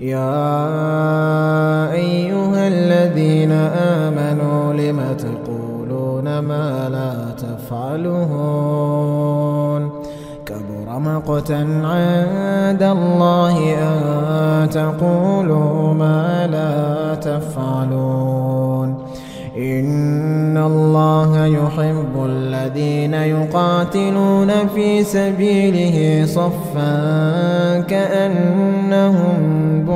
يا أيها الذين آمنوا لم تقولون ما لا تفعلون؟ كبر مقتا عند الله أن تقولوا ما لا تفعلون. إن الله يحب الذين يقاتلون في سبيله صفا كأنهم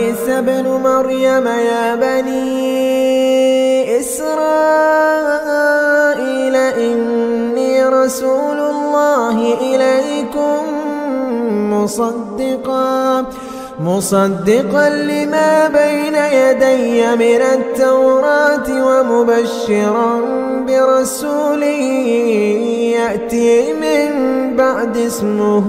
عيسى ابن مريم يا بني إسرائيل إني رسول الله إليكم مصدقا مصدقا لما بين يدي من التوراة ومبشرا برسول يأتي من بعد اسمه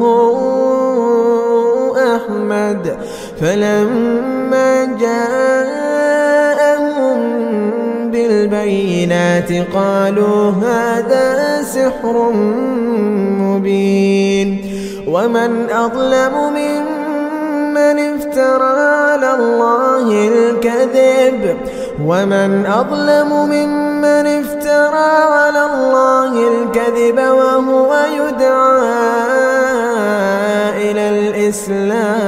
أحمد. فلما جاءهم بالبينات قالوا هذا سحر مبين ومن أظلم ممن افترى على الله الكذب ومن أظلم ممن افترى على الله الكذب وهو يدعى إلى الإسلام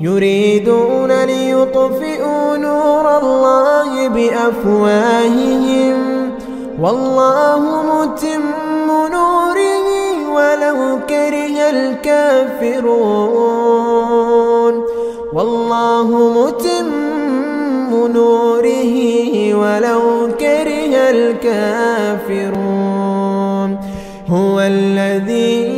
يريدون ليطفئوا نور الله بأفواههم. والله متم نوره ولو كره الكافرون. والله متم نوره ولو كره الكافرون. هو الذي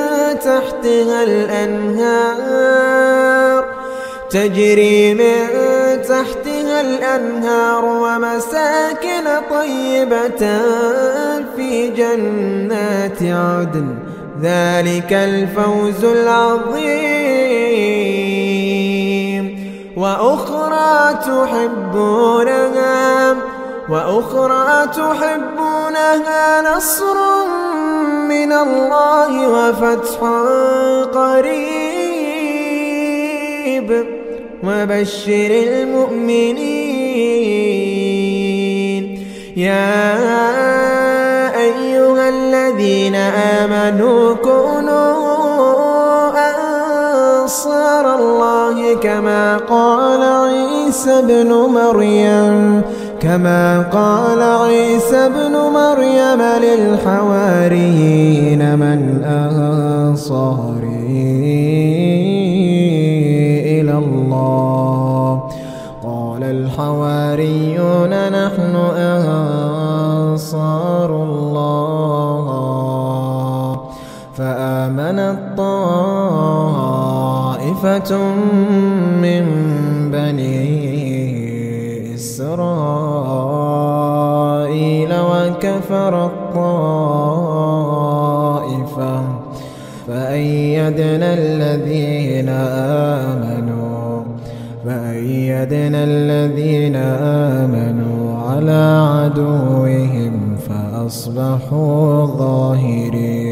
تحتها الأنهار. تجري من تحتها الأنهار ومساكن طيبة في جنات عدن. ذلك الفوز العظيم. وأخرى تحبونها وأخرى تحبونها نصر من الله وفتح قريب. وبشر المؤمنين. يا أيها الذين آمنوا كونوا أنصار الله كما قال عيسى ابن مريم. كما قال عيسى ابن مريم للحواريين. أنصاري إلى الله. قال الحواريون نحن أنصار الله. فآمنت طائفة من بني إسرائيل وكفر الطائفة فأيدنا الذين آمنوا فأيدنا الذين آمنوا على عدوهم فأصبحوا ظاهرين.